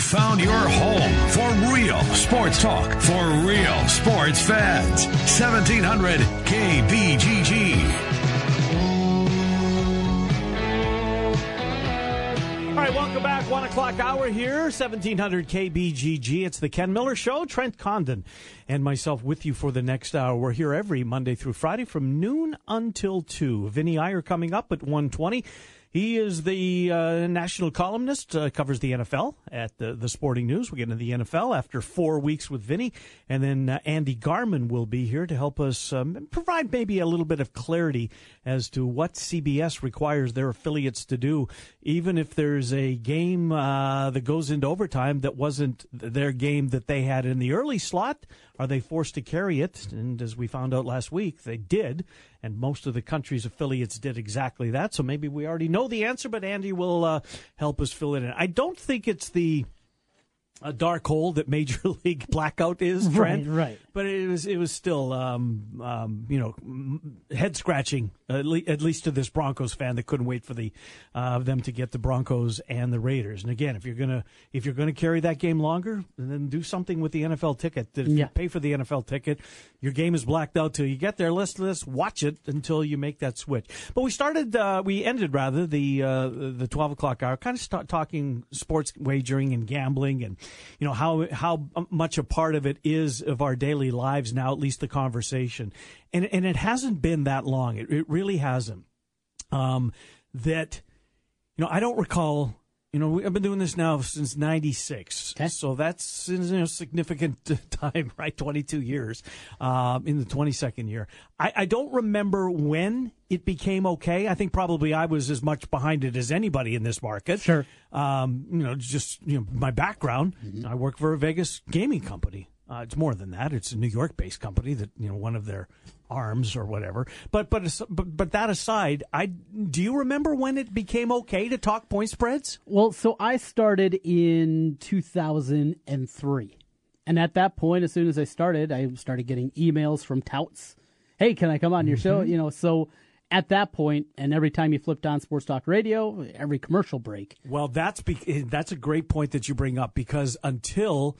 found your home for real sports talk for real sports fans. 1700 KBGG. All right, welcome back. One o'clock hour here, 1700 KBGG. It's the Ken Miller Show. Trent Condon and myself with you for the next hour. We're here every Monday through Friday from noon until 2. Vinny Iyer coming up at 120. He is the uh, national columnist, uh, covers the NFL at the, the Sporting News. We get into the NFL after four weeks with Vinny. And then uh, Andy Garman will be here to help us um, provide maybe a little bit of clarity as to what CBS requires their affiliates to do, even if there's a game uh, that goes into overtime that wasn't their game that they had in the early slot. Are they forced to carry it? And as we found out last week, they did. And most of the country's affiliates did exactly that. So maybe we already know the answer, but Andy will uh, help us fill it in. I don't think it's the a dark hole that Major League Blackout is, Trent. Right, right. But it was it was still um, um, you know head scratching at, le- at least to this Broncos fan that couldn't wait for the uh, them to get the Broncos and the Raiders. And again, if you're gonna if you're gonna carry that game longer, then do something with the NFL ticket. If Yeah. you pay for the NFL ticket, your game is blacked out till you get there. Let's let's watch it until you make that switch. But we started uh, we ended rather the uh, the twelve o'clock hour, kind of start talking sports wagering and gambling and you know how how much a part of it is of our daily lives now, at least the conversation, and and it hasn't been that long. It, it really hasn't. Um, that you know, I don't recall. You know, we, I've been doing this now since '96, Okay. so that's you know, significant time, right? 22 years um, in the 22nd year. I, I don't remember when it became okay. I think probably I was as much behind it as anybody in this market. Sure. Um, you know, just you know, my background. I work for a Vegas gaming company. Uh, it's more than that. It's a New York-based company that you know one of their arms or whatever. But but but, but that aside, I do you remember when it became okay to talk point spreads? Well, so I started in 2003. And at that point, as soon as I started, I started getting emails from touts. Hey, can I come on your show? You know, so at that point, and every time you flipped on Sports Talk Radio, every commercial break, Well, that's be- that's a great point that you bring up because until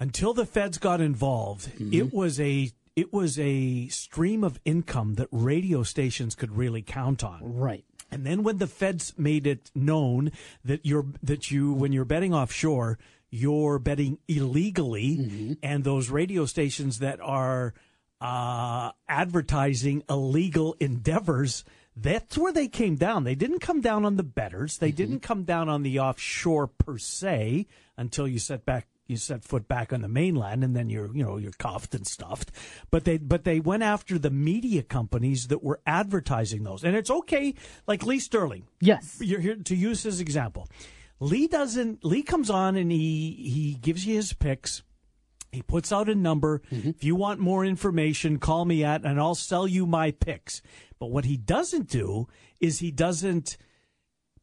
until the feds got involved, mm-hmm. it was a it was a stream of income that radio stations could really count on. right. And then when the feds made it known that you're that you when you're betting offshore, you're betting illegally, mm-hmm. and those radio stations that are uh, advertising illegal endeavors. That's where they came down. They didn't come down on the betters. They mm-hmm. didn't come down on the offshore per se until you set back you set foot back on the mainland and then you're you know you're cuffed and stuffed but they but they went after the media companies that were advertising those and it's okay like lee sterling Yes. you're here to use his example lee doesn't lee comes on and he he gives you his picks he puts out a number. Mm-hmm. If you want more information, call me at, and I'll sell you my picks. But what he doesn't do is he doesn't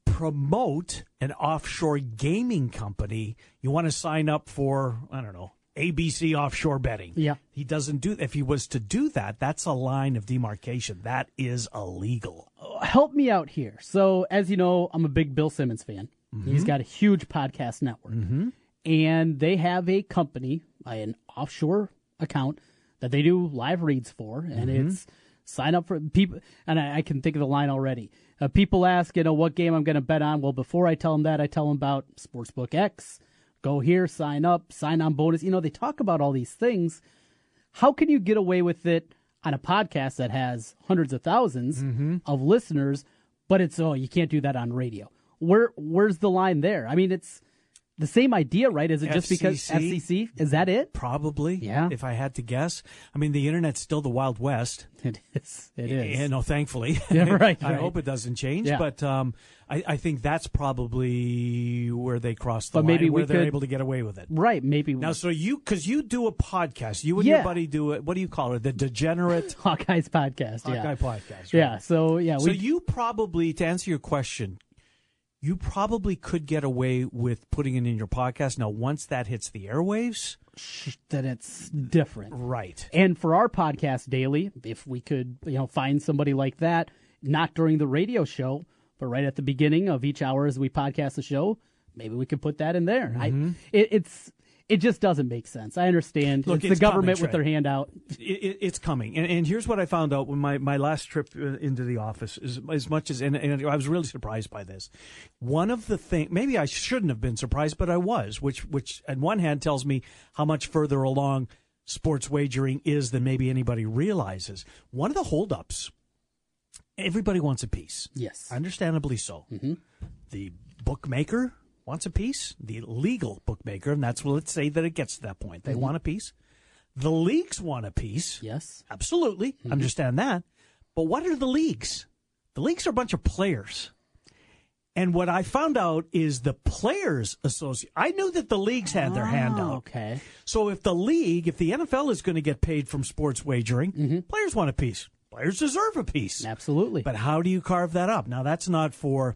promote an offshore gaming company. You want to sign up for, I don't know, ABC offshore betting. Yeah. He doesn't do if he was to do that, that's a line of demarcation. That is illegal. help me out here. So, as you know, I'm a big Bill Simmons fan. Mm-hmm. He's got a huge podcast network, mm-hmm. and they have a company, an offshore account that they do live reads for, and mm-hmm. it's sign up for people. And I, I can think of the line already. Uh, people ask, you know, what game I'm going to bet on. Well, before I tell them that, I tell them about Sportsbook X. Go here, sign up, sign on bonus. You know, they talk about all these things. How can you get away with it on a podcast that has hundreds of 1000s of listeners, but it's oh you can't do that on radio? Where where's the line there? I mean, it's the same idea, right? Is it just because FCC? Is that it? Probably. Yeah. If I had to guess. I mean, the internet's still the Wild West. It is. It is. You know, thankfully. Yeah, right, I right. hope it doesn't change, Yeah. but um, I, I think that's probably where they cross the But line, maybe where we they're could- able to get away with it. right. Maybe we Now, so you, because you do a podcast, you and your buddy do it. What do you call it? The Degenerate Hawkeye's podcast. Hawkeye Yeah. podcast. Right? Yeah. So yeah, So you probably, to answer your question, you probably could get away with putting it in your podcast. Now, once that hits the airwaves, then it's different. right? And for our podcast daily, if we could, you know, find somebody like that, not during the radio show, but right at the beginning of each hour as we podcast the show, maybe we could put that in there. Mm-hmm. I, it, it's it just doesn't make sense. I understand Look, it's, it's the government coming, with their hand out. it, it, it's coming. And, and here's what I found out when my, my last trip uh, into the office, is, as much as, and, and I was really surprised by this. One of the things, maybe I shouldn't have been surprised, but I was, which, which on one hand tells me how much further along sports wagering is than maybe anybody realizes. One of the holdups, everybody wants a piece. Yes. Understandably so. The bookmaker wants a piece, the legal bookmaker, and that's let's say that it gets to that point. They mm-hmm. want a piece. The leagues want a piece. Yes. Absolutely. Mm-hmm. Understand that. But what are the leagues? The leagues are a bunch of players. And what I found out is the players associate. I knew that the leagues had their hand Oh, out. okay. So if the league, if the NFL is going to get paid from sports wagering, mm-hmm. players want a piece. Players deserve a piece. Absolutely. But how do you carve that up? Now that's not for.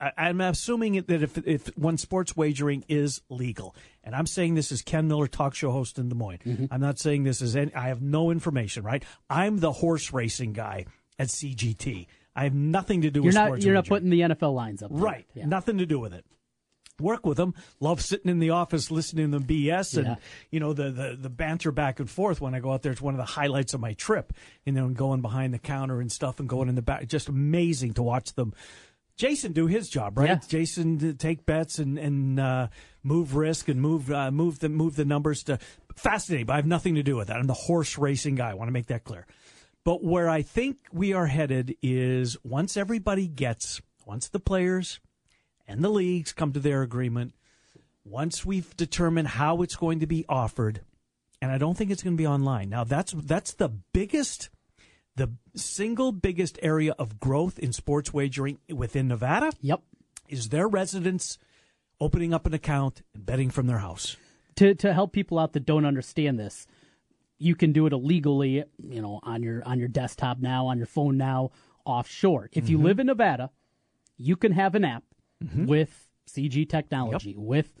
I'm assuming that if if when sports wagering is legal, and I'm saying this is Ken Miller, talk show host in Des Moines. Mm-hmm. I'm not saying this is. Any, I have no information. Right? I'm the horse racing guy at CGT. I have nothing to do you're with not sports. you're not putting the NFL lines up. there. Right. Yeah. Nothing to do with it. Work with them. Love sitting in the office listening to them BS and Yeah. you know the, the the banter back and forth when I go out there. It's one of the highlights of my trip. You know, and going behind the counter and stuff and going in the back. Just amazing to watch them. Jason do his job, right? Yeah. Jason to take bets and and uh, move risk and move uh, move the move the numbers to fascinating. But I have nothing to do with that. I'm the horse racing guy. I want to make that clear. But where I think we are headed is once everybody gets, once the players and the leagues come to their agreement, once we've determined how it's going to be offered, and I don't think it's going to be online. Now that's that's the biggest, the single biggest area of growth in sports wagering within Nevada Yep. is their residents opening up an account and betting from their house. To to help people out that don't understand this, you can do it illegally, you know, on your on your desktop now, on your phone now, offshore. If Mm-hmm. you live in Nevada, you can have an app with CG technology with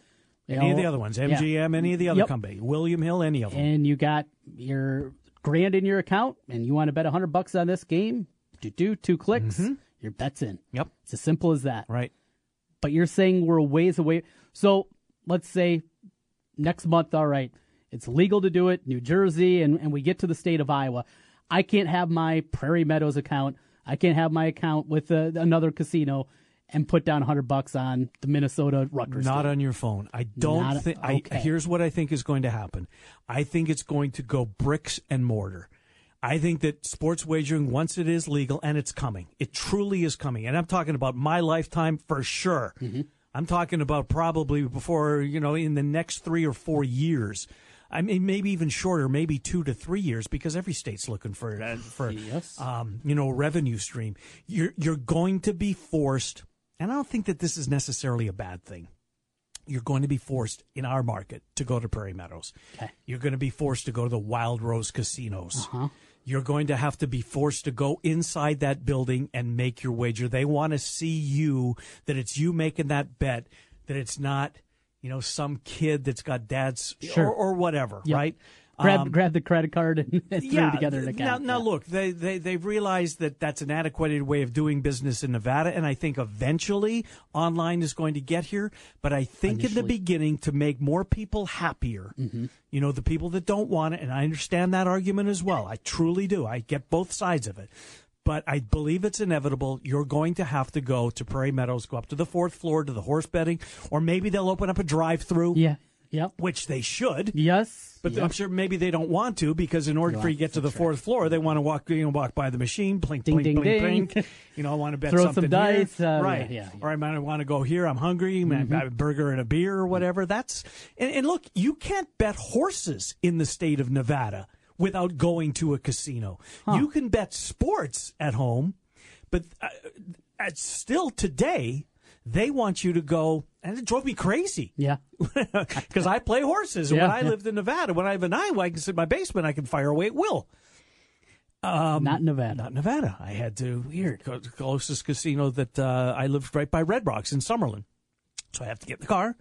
you Any of the other ones, yeah. MGM, any of the other Yep. company, William Hill, any of them. and you got your grand in your account, and you want to bet a hundred bucks on this game, do do two clicks, your bet's in. Mm-hmm. Yep. It's as simple as that. Right. But you're saying we're a ways away. So let's say next month, all right, it's legal to do it, New Jersey, and, and we get to the state of Iowa. I can't have my Prairie Meadows account. I can't have my account with uh, another casino and put down 100 bucks on the Minnesota Rutgers. Not on your phone. I don't think. okay. Here's what I think is going to happen. I think it's going to go bricks and mortar. I think that sports wagering, once it is legal, and it's coming, it truly is coming. And I'm talking about my lifetime for sure. Mm-hmm. I'm talking about probably before, you know, in the next three or four years. I mean, maybe even shorter, maybe two to three years, because every state's looking for uh, for Yes. um, you know revenue stream. You're you're going to be forced, and I don't think that this is necessarily a bad thing you're going to be forced in our market to go to Prairie Meadows. Okay. You're going to be forced to go to the Wild Rose casinos. Huh. You're going to have to be forced to go inside that building and make your wager. They want to see you, that it's you making that bet, that it's not, you know, some kid that's got dad's Sure. or, or whatever, Yep. right? Grab Um, grab the credit card and, throw it together an account. Now, now Yeah. look, they, they, they've realized that that's an adequate way of doing business in Nevada, and I think eventually online is going to get here. But I think in the beginning, to make more people happier, Mm-hmm. you know, the people that don't want it, and I understand that argument as well. I truly do. I get both sides of it. But I believe it's inevitable. You're going to have to go to Prairie Meadows, go up to the fourth floor to the horse betting, or maybe they'll open up a drive through, Yeah. Yep. which they should. Yes. But Yep. I'm sure maybe they don't want to because in order for you to get to the fourth floor, they want to walk, you know, walk by the machine, blink, Ding, blink, ding, blink, ding. blink. You know, I want to bet Throw some something dice, here. uh, right? yeah, yeah. Or I might want to go here. I'm hungry. Mm-hmm. I have a burger and a beer or whatever. That's and, and look, you can't bet horses in the state of Nevada without going to a casino. You can bet sports at home, but uh, at still today. They want you to go, and it drove me crazy Yeah. because I play horses. Yeah, when I yeah. lived in Nevada, when I have an Iowa, I can sit in my basement. I can fire away at will. Not Nevada. Not Nevada. I had to weird go to the closest casino that uh, I lived right by Red Rocks in Summerlin. So I have to get in the car.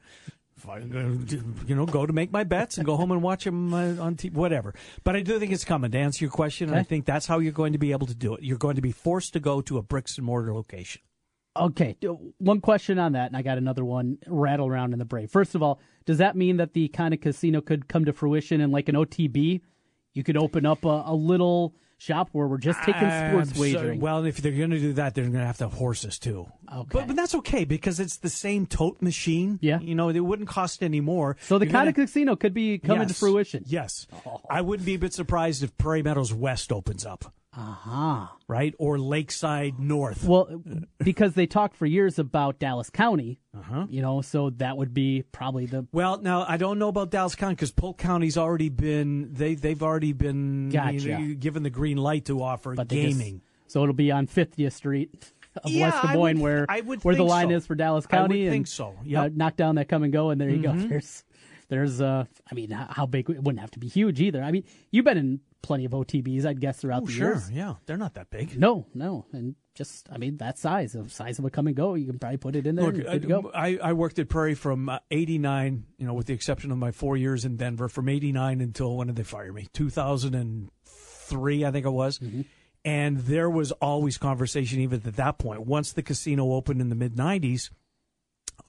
You know, go to make my bets and go home and watch them uh, on TV, whatever. But I do think it's coming. To answer your question, and I think that's how you're going to be able to do it. You're going to be forced to go to a bricks and mortar location. Okay, one question on that, and I got another one rattle around in the brain. First of all, does that mean that the kind of casino could come to fruition in like an OTB? You could open up a, a little shop where we're just taking sports so- wagering. well, if they're going to do that, they're going to have to have horses too. Okay. But, but that's okay because it's the same tote machine. Yeah. You know, it wouldn't cost any more. so the You're kind gonna- of casino could be coming to fruition. Yes. Oh. I wouldn't be a bit surprised if Prairie Meadows West opens up, Uh-huh. right? Or Lakeside North. Well, because they talked for years about Dallas County, Uh-huh. you know, so that would be probably the Well, now I don't know about Dallas County because Polk County's already been they they've already been Gotcha. given the green light to offer but they just- gaming. so it'll be on 50th Street of Yeah, West Des I Moines, would- where I would where the line so. is for Dallas I would County. and, think so, uh. Mm-hmm. knock down that come and go, and there you go. There's there's uh, I mean, how big? It wouldn't have to be huge either. I mean, you've been in plenty of OTBs, I'd guess, throughout Oh, the sure, years. yeah, they're not that big. No, no, and just I mean that size, the size of a come and go, you can probably put it in there. Look, and you're good to go. I, I worked at Prairie from uh, 89, you know, with the exception of my four years in Denver, from 89 until when did they fire me? 2003, I think it was. Mm-hmm. And there was always conversation, even at that point. Once the casino opened in the mid 90s,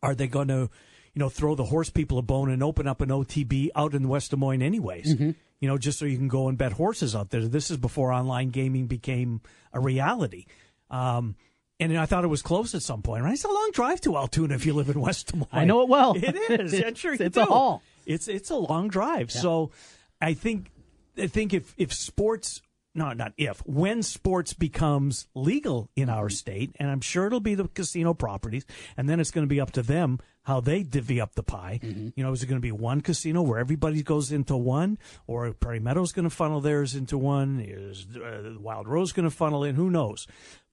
are they going to, you know, throw the horse people a bone and open up an OTB out in West Des Moines, anyways? Mm-hmm. You know, just so you can go and bet horses out there. This is before online gaming became a reality. Um, and I thought it was close at some point. Right? It's a long drive to Altoona if you live in West Des Moines. I know it well. It is. I'm sure you It's a haul. It's it's a long drive. So I think I think if if sports no not if when sports becomes legal in our state, and I'm sure it'll be the casino properties, and then it's going to be up to them how they divvy up the pie. You know, is it going to be one casino where everybody goes into one, or Prairie Meadows going to funnel theirs into one? Is uh, Wild Rose going to funnel in? Who knows?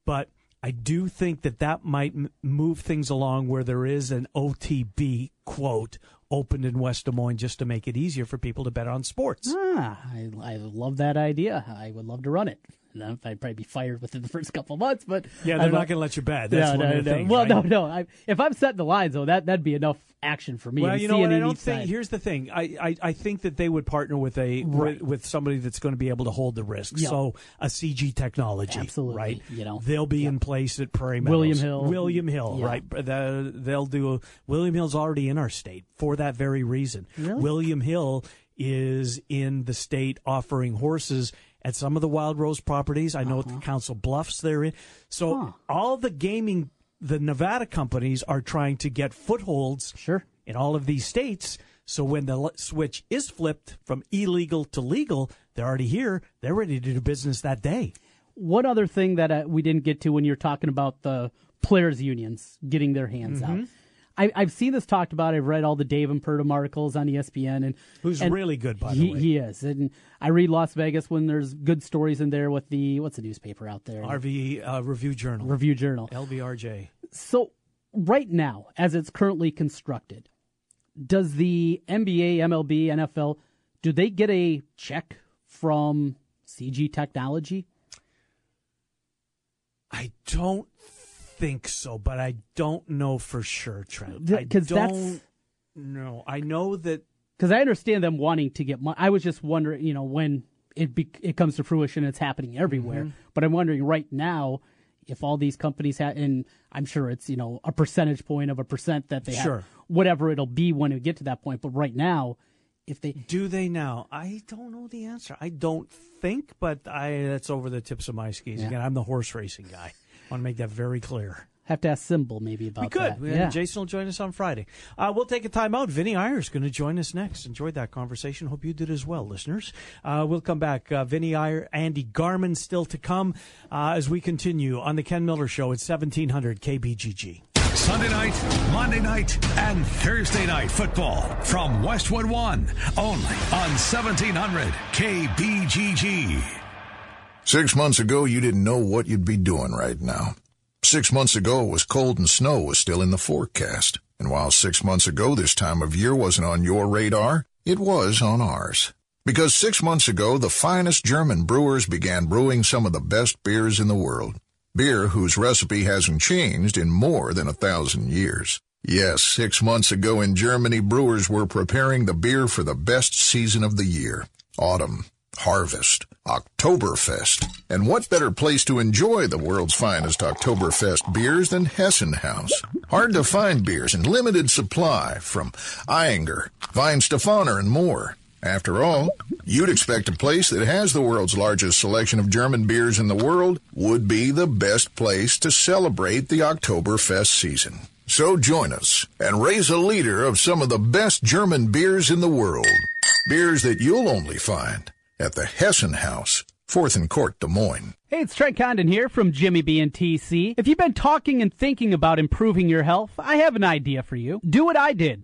But I do think that that might m- move things along where there is an OTB quote opened in West Des Moines just to make it easier for people to bet on sports. Ah, I, I love that idea. I would love to run it. I'd probably be fired within the first couple months, but Yeah, they're not going to let you bet. That's no, one no, of the no. things. Well, right? no, no. I, if I'm setting the lines, though, that that'd be enough action for me. Well, you know what? I don't think. side. Here's the thing. I, I, I think that they would partner with a Right. with, with somebody that's going to be able to hold the risk. Yeah. So a CG technology, Absolutely, right? you know. they'll be in place at Prairie Meadows. William Hill. William Hill, Yeah. right? The- They'll do. William Hill's already in our state for that very reason. Really? William Hill is in the state offering horses at some of the Wild Rose properties. I know at the Council Bluffs they're in. So Uh-huh. All the gaming, the Nevada companies are trying to get footholds Sure. in all of these states. So when the switch is flipped from illegal to legal, they're already here. They're ready to do business that day. One other thing that uh, we didn't get to when you're talking about the players' unions getting their hands Mm-hmm. out. I, I've seen this talked about. I've read all the David Purdum articles on ESPN, and Who's and really good, by the he, way. He is, and I read Las Vegas when there's good stories in there with the what's the newspaper out there, RV uh, Review Journal, Review Journal. LVRJ. So right now, as it's currently constructed, does the NBA, MLB, NFL do they get a check from CG Technology? I don't think so, but I don't know for sure, Trent. Th- I 'cause that's- don't. I know that Because I understand them wanting to get money. I was just wondering, you know, when it be- it comes to fruition, it's happening everywhere. Mm-hmm. But I'm wondering right now if all these companies have, and I'm sure it's you know a percentage point of a percent that they Sure. have, whatever it'll be when we get to that point. But right now, if they do they now? I don't know the answer. I don't think, but I that's over the tips of my skis. Yeah. Again, I'm the horse racing guy. I want to make that very clear. have to ask Simbal maybe about We could. that. Yeah. Yeah. Jason will join us on Friday. Uh, we'll take a time out. Vinny Iyer's going to join us next. Enjoyed that conversation. Hope you did as well, listeners. Uh, we'll come back. Uh, Vinny Iyer, Andy Garman still to come uh, as we continue on the Ken Miller Show at 1700 KBGG. Sunday night, Monday night, and Thursday night football from Westwood One, only on 1700 KBGG. Six months ago, you didn't know what you'd be doing right now. Six months ago, it was cold and snow was still in the forecast. And while six months ago this time of year wasn't on your radar, it was on ours. Because six months ago, the finest German brewers began brewing some of the best beers in the world. Beer whose recipe hasn't changed in more than a thousand years. Yes, six months ago in Germany, brewers were preparing the beer for the best season of the year, autumn. Harvest, Oktoberfest. And what better place to enjoy the world's finest Oktoberfest beers than Hessen Haus? Hard to find beers in limited supply from Ayinger, Weihenstephaner, and more. After all, you'd expect a place that has the world's largest selection of German beers in the world would be the best place to celebrate the Oktoberfest season. So join us and raise a liter of some of the best German beers in the world. Beers that you'll only find at the Hessen Haus, 4th and Court, Des Moines. Hey, it's Trent Condon here from Jimmy B and TC. If you've been talking and thinking about improving your health, I have an idea for you. Do what I did.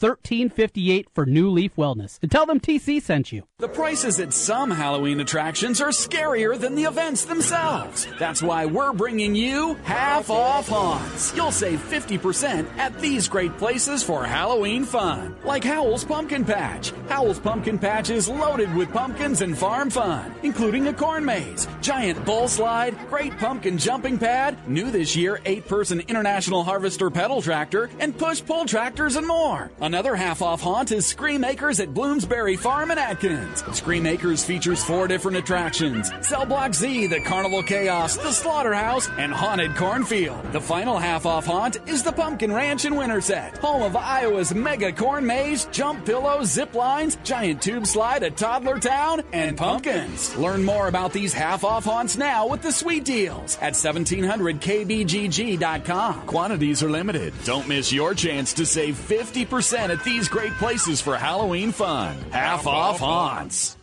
1358 for New Leaf Wellness. And tell them TC sent you. The prices at some Halloween attractions are scarier than the events themselves. That's why we're bringing you half off haunts. You'll save 50% at these great places for Halloween fun. Like Howell's Pumpkin Patch. Howell's Pumpkin Patch is loaded with pumpkins and farm fun, including a corn maze, giant bull slide, great pumpkin jumping pad, new this year, eight person International Harvester pedal tractor, and push pull tractors and more. Another half off haunt is Scream Acres at Bloomsbury Farm in Atkins. Scream Acres features four different attractions Cell Block Z, the Carnival Chaos, the Slaughterhouse, and Haunted Cornfield. The final half off haunt is the Pumpkin Ranch in Winterset, home of Iowa's mega corn maze, jump pillows, zip lines, giant tube slide at Toddler Town, and pumpkins. Learn more about these half off haunts now with the sweet deals at 1700kbgg.com. Quantities are limited. Don't miss your chance to save 50% at these great places for Halloween fun. Half off haunts.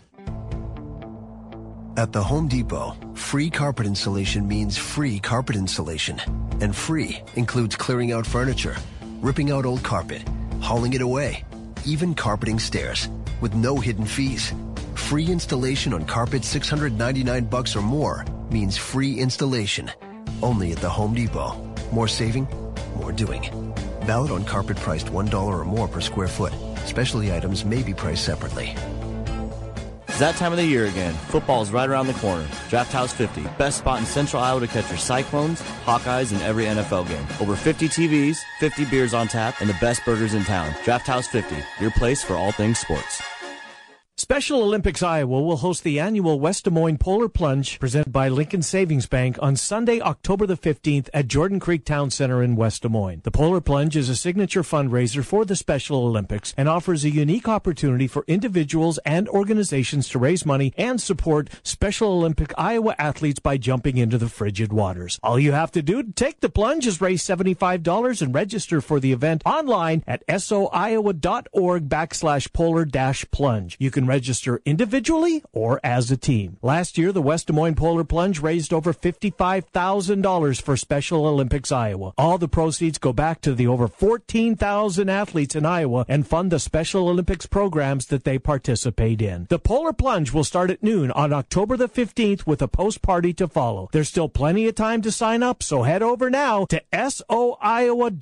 At the Home Depot, free carpet installation means free carpet installation. And free includes clearing out furniture, ripping out old carpet, hauling it away, even carpeting stairs, with no hidden fees. Free installation on carpet 699 bucks or more means free installation. Only at the Home Depot. More saving, more doing. Valid on carpet priced $1 or more per square foot. Specialty items may be priced separately. It's that time of the year again. Football is right around the corner. Draft House 50, best spot in central Iowa to catch your Cyclones, Hawkeyes, and every NFL game. Over 50 TVs, 50 beers on tap, and the best burgers in town. Draft House 50, your place for all things sports. Special Olympics Iowa will host the annual West Des Moines Polar Plunge presented by Lincoln Savings Bank on Sunday, October the 15th at Jordan Creek Town Center in West Des Moines. The Polar Plunge is a signature fundraiser for the Special Olympics and offers a unique opportunity for individuals and organizations to raise money and support Special Olympic Iowa athletes by jumping into the frigid waters. All you have to do to take the plunge is raise $75 and register for the event online at soiowa.org backslash polar dash plunge. You can register individually or as a team. Last year, the West Des Moines Polar Plunge raised over $55,000 for Special Olympics Iowa. All the proceeds go back to the over 14,000 athletes in Iowa and fund the Special Olympics programs that they participate in. The Polar Plunge will start at noon on October the 15th with a post party to follow. There's still plenty of time to sign up, so head over now to soiowa.org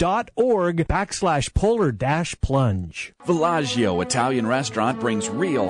backslash polar dash plunge. Villaggio Italian Restaurant brings real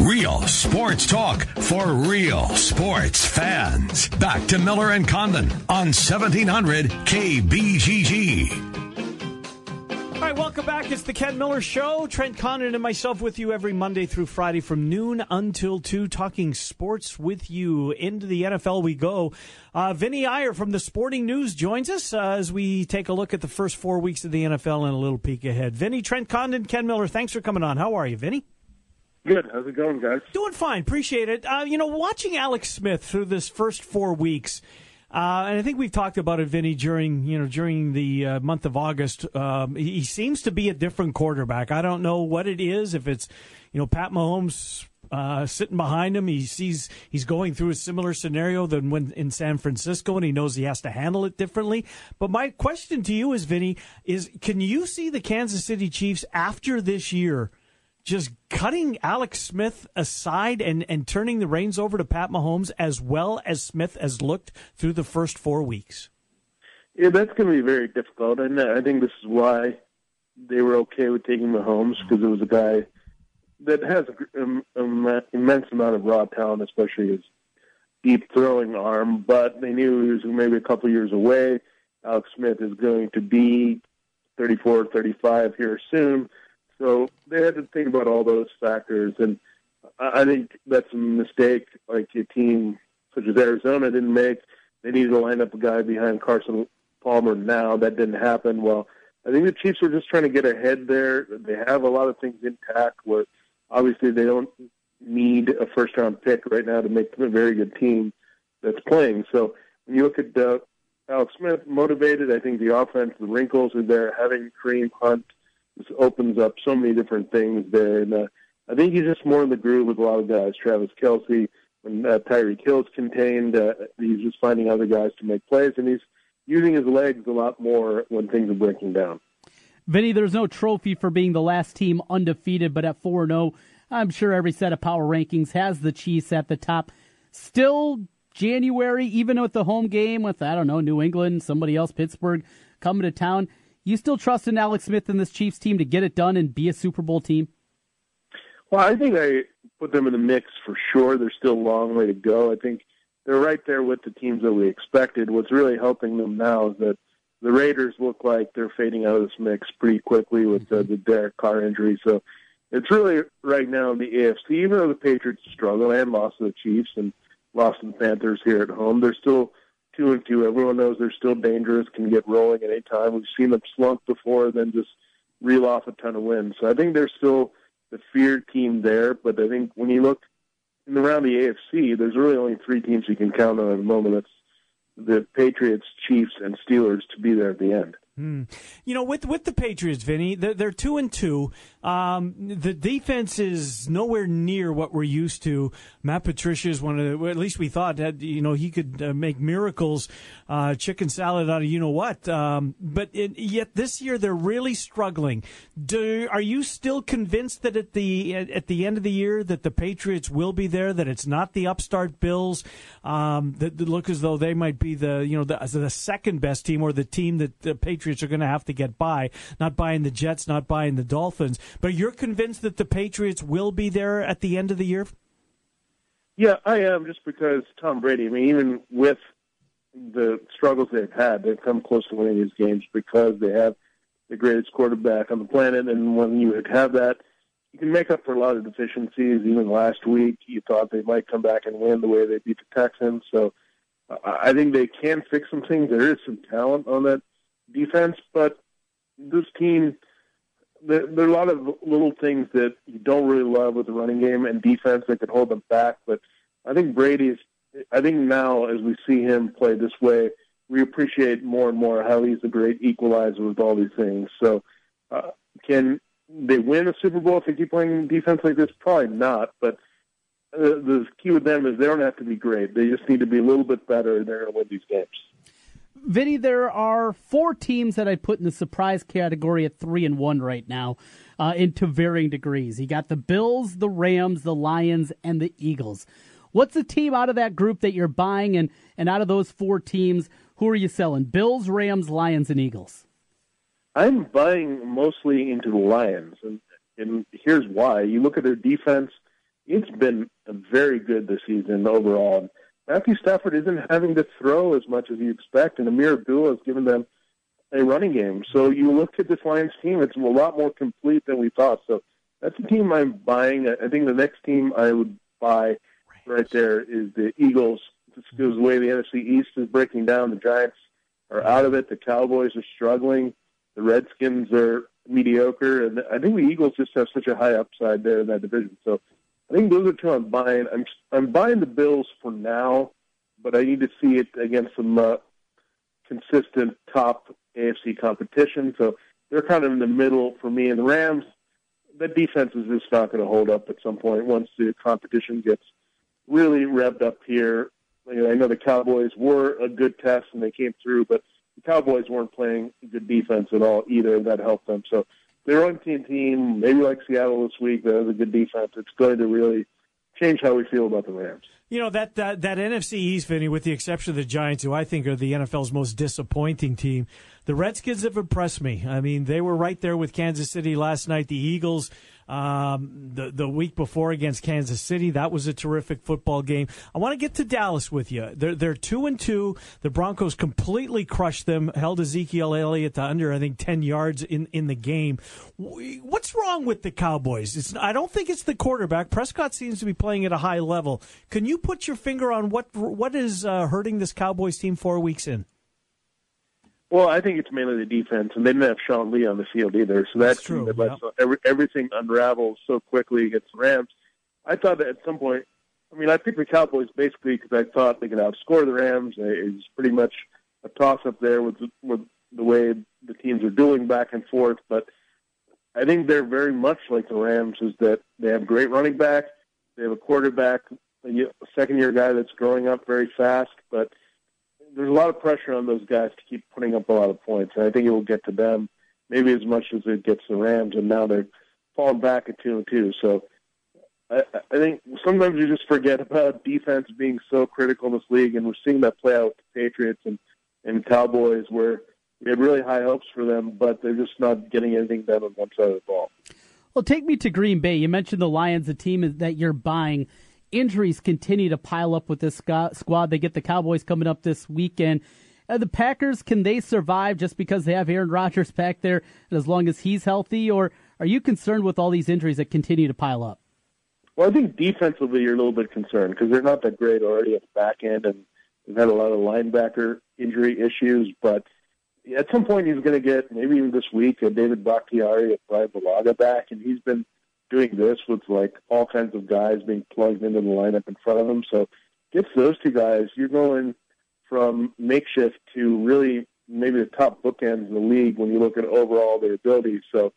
Real sports talk for real sports fans. Back to Miller and Condon on 1700 KBGG. All right, welcome back. It's the Ken Miller Show. Trent Condon and myself with you every Monday through Friday from noon until 2, talking sports with you. Into the NFL we go. Uh, Vinny Iyer from the Sporting News joins us uh, as we take a look at the first four weeks of the NFL and a little peek ahead. Vinny, Trent Condon, Ken Miller, thanks for coming on. How are you, Vinny? Good. How's it going, guys? Doing fine. Appreciate it. Uh, you know, watching Alex Smith through this first four weeks – uh, and I think we've talked about it, Vinny, during you know during the uh, month of August. Um, he, he, seems to be a different quarterback. I don't know what it is. If it's you know Pat Mahomes uh, sitting behind him, he sees he's going through a similar scenario than when in San Francisco, and he knows he has to handle it differently. But my question to you is, Vinny, is can you see the Kansas City Chiefs after this year? Just cutting Alex Smith aside and, and turning the reins over to Pat Mahomes as well as Smith has looked through the first four weeks? Yeah, that's going to be very difficult. And I think this is why they were okay with taking Mahomes because it was a guy that has an um, um, immense amount of raw talent, especially his deep throwing arm. But they knew he was maybe a couple years away. Alex Smith is going to be 34, 35 here soon. So they had to think about all those factors, and I think that's a mistake like a team such as Arizona didn't make. They needed to line up a guy behind Carson Palmer now. That didn't happen. Well, I think the Chiefs were just trying to get ahead there. They have a lot of things intact where obviously they don't need a first round pick right now to make them a very good team that's playing. So when you look at uh, Alex Smith, motivated, I think the offense, the wrinkles are there. Having Kareem Hunt just opens up so many different things there. And uh, I think he's just more in the groove with a lot of guys. Travis Kelce, when uh, Hill's contained, uh, he's just finding other guys to make plays, and he's using his legs a lot more when things are breaking down. Vinny, there's no trophy for being the last team undefeated, but at 4 0, I'm sure every set of power rankings has the Chiefs at the top. Still January, even with the home game with, I don't know, New England, somebody else, Pittsburgh, coming to town. You still trust in Alex Smith and this Chiefs team to get it done and be a Super Bowl team? Well, I think I put them in the mix for sure. There's still a long way to go. I think they're right there with the teams that we expected. What's really helping them now is that the Raiders look like they're fading out of this mix pretty quickly with uh, the Derek Carr injury. So it's really right now in the AFC, even though the Patriots struggle and lost to the Chiefs and lost to the Panthers here at home, they're still two and two. Everyone knows they're still dangerous, can get rolling at any time. We've seen them slump before, then just reel off a ton of wins. So I think they're still the feared team there. But I think when you look in around the AFC, there's really only three teams you can count on at the moment. That's the Patriots, Chiefs, and Steelers to be there at the end. Hmm. You know, with with the Patriots, Vinny, they're, they're two and two. Um, the defense is nowhere near what we're used to. Matt Patricia is one of the, at least we thought that you know he could uh, make miracles, uh, chicken salad out of you know what. Um, but it, yet this year they're really struggling. Do, are you still convinced that at the at the end of the year that the Patriots will be there? That it's not the upstart Bills um, that, that look as though they might be the you know the, the second best team or the team that the Patriots Patriots are going to have to get by. Not buying the Jets, not buying the Dolphins. But you're convinced that the Patriots will be there at the end of the year? Yeah, I am, just because Tom Brady, I mean, even with the struggles they've had, they've come close to winning these games because they have the greatest quarterback on the planet. And when you have that, you can make up for a lot of deficiencies. Even last week, you thought they might come back and win the way they beat the Texans. So I think they can fix some things. There is some talent on that defense, but this team, there, there are a lot of little things that you don't really love with the running game and defense that could hold them back. But I think Brady's, I think now as we see him play this way, we appreciate more and more how he's a great equalizer with all these things. So, uh, can they win a Super Bowl if they keep playing defense like this? Probably not. But uh, the key with them is they don't have to be great. They just need to be a little bit better, and they're going to win these games. Vinny, there are four teams that I put in the surprise category at three and one right now, uh, into varying degrees. You got the Bills, the Rams, the Lions, and the Eagles. What's the team out of that group that you're buying, and and out of those four teams, who are you selling? Bills, Rams, Lions, and Eagles. I'm buying mostly into the Lions, and and here's why. You look at their defense. it's been very good this season overall. Matthew Stafford isn't having to throw as much as you expect, and Ameer Abdullah has given them a running game. So you look at this Lions team; it's a lot more complete than we thought. So that's the team I'm buying. I think the next team I would buy right there is the Eagles. Just because the way the NFC East is breaking down, the Giants are out of it. The Cowboys are struggling. The Redskins are mediocre, and I think the Eagles just have such a high upside there in that division. So I think those are two I'm buying. I'm I'm buying the Bills for now, but I need to see it against some uh, consistent top AFC competition. So they're kind of in the middle for me. And the Rams, the defense is just not going to hold up at some point once the competition gets really revved up here. I know the Cowboys were a good test and they came through, but the Cowboys weren't playing good defense at all either. That helped them. So on team team, maybe like Seattle this week, that has a good defense. It's going to really change how we feel about the Rams. You know that that, that NFC East, Vinny, with the exception of the Giants, who I think are the NFL's most disappointing team. The Redskins have impressed me. I mean, they were right there with Kansas City last night. The Eagles um, the the week before against Kansas City. That was a terrific football game. I want to get to Dallas with you. They're they're two and two. The Broncos completely crushed them. Held Ezekiel Elliott to under I think ten yards in in the game. What's wrong with the Cowboys? It's I don't think it's the quarterback. Prescott seems to be playing at a high level. Can you put your finger on what what is uh, hurting this Cowboys team four weeks in? Well, I think it's mainly the defense, and they didn't have Sean Lee on the field either. So that's, that's true. That lets every, everything unravels so quickly against the Rams. I thought that at some point, I mean, I picked the Cowboys basically because I thought they could outscore the Rams. It's pretty much a toss up there with with the way the teams are doing back and forth. But I think they're very much like the Rams, is that they have great running back, they have a quarterback, a second year guy that's growing up very fast, but there's a lot of pressure on those guys to keep putting up a lot of points, and I think it will get to them maybe as much as it gets the Rams, and now they're falling back at two and two. So I, I think sometimes you just forget about defense being so critical in this league, and we're seeing that play out with the Patriots and and Cowboys, where we had really high hopes for them, but they're just not getting anything done on one side of the ball. Well, take me to Green Bay. You mentioned the Lions, the team that you're buying injuries continue to pile up with this squad. They get the Cowboys coming up this weekend. Uh, the Packers, can they survive just because they have Aaron Rodgers back there and as long as he's healthy? Or are you concerned with all these injuries that continue to pile up? Well, I think defensively you're a little bit concerned because they're not that great already at the back end, and they've had a lot of linebacker injury issues. But at some point, he's going to get maybe even this week a David Bakhtiari, a Bryan Bulaga back, and he's been doing this with like all kinds of guys being plugged into the lineup in front of him. So gets those two guys, you're going from makeshift to really maybe the top bookends in the league when you look at overall their abilities. So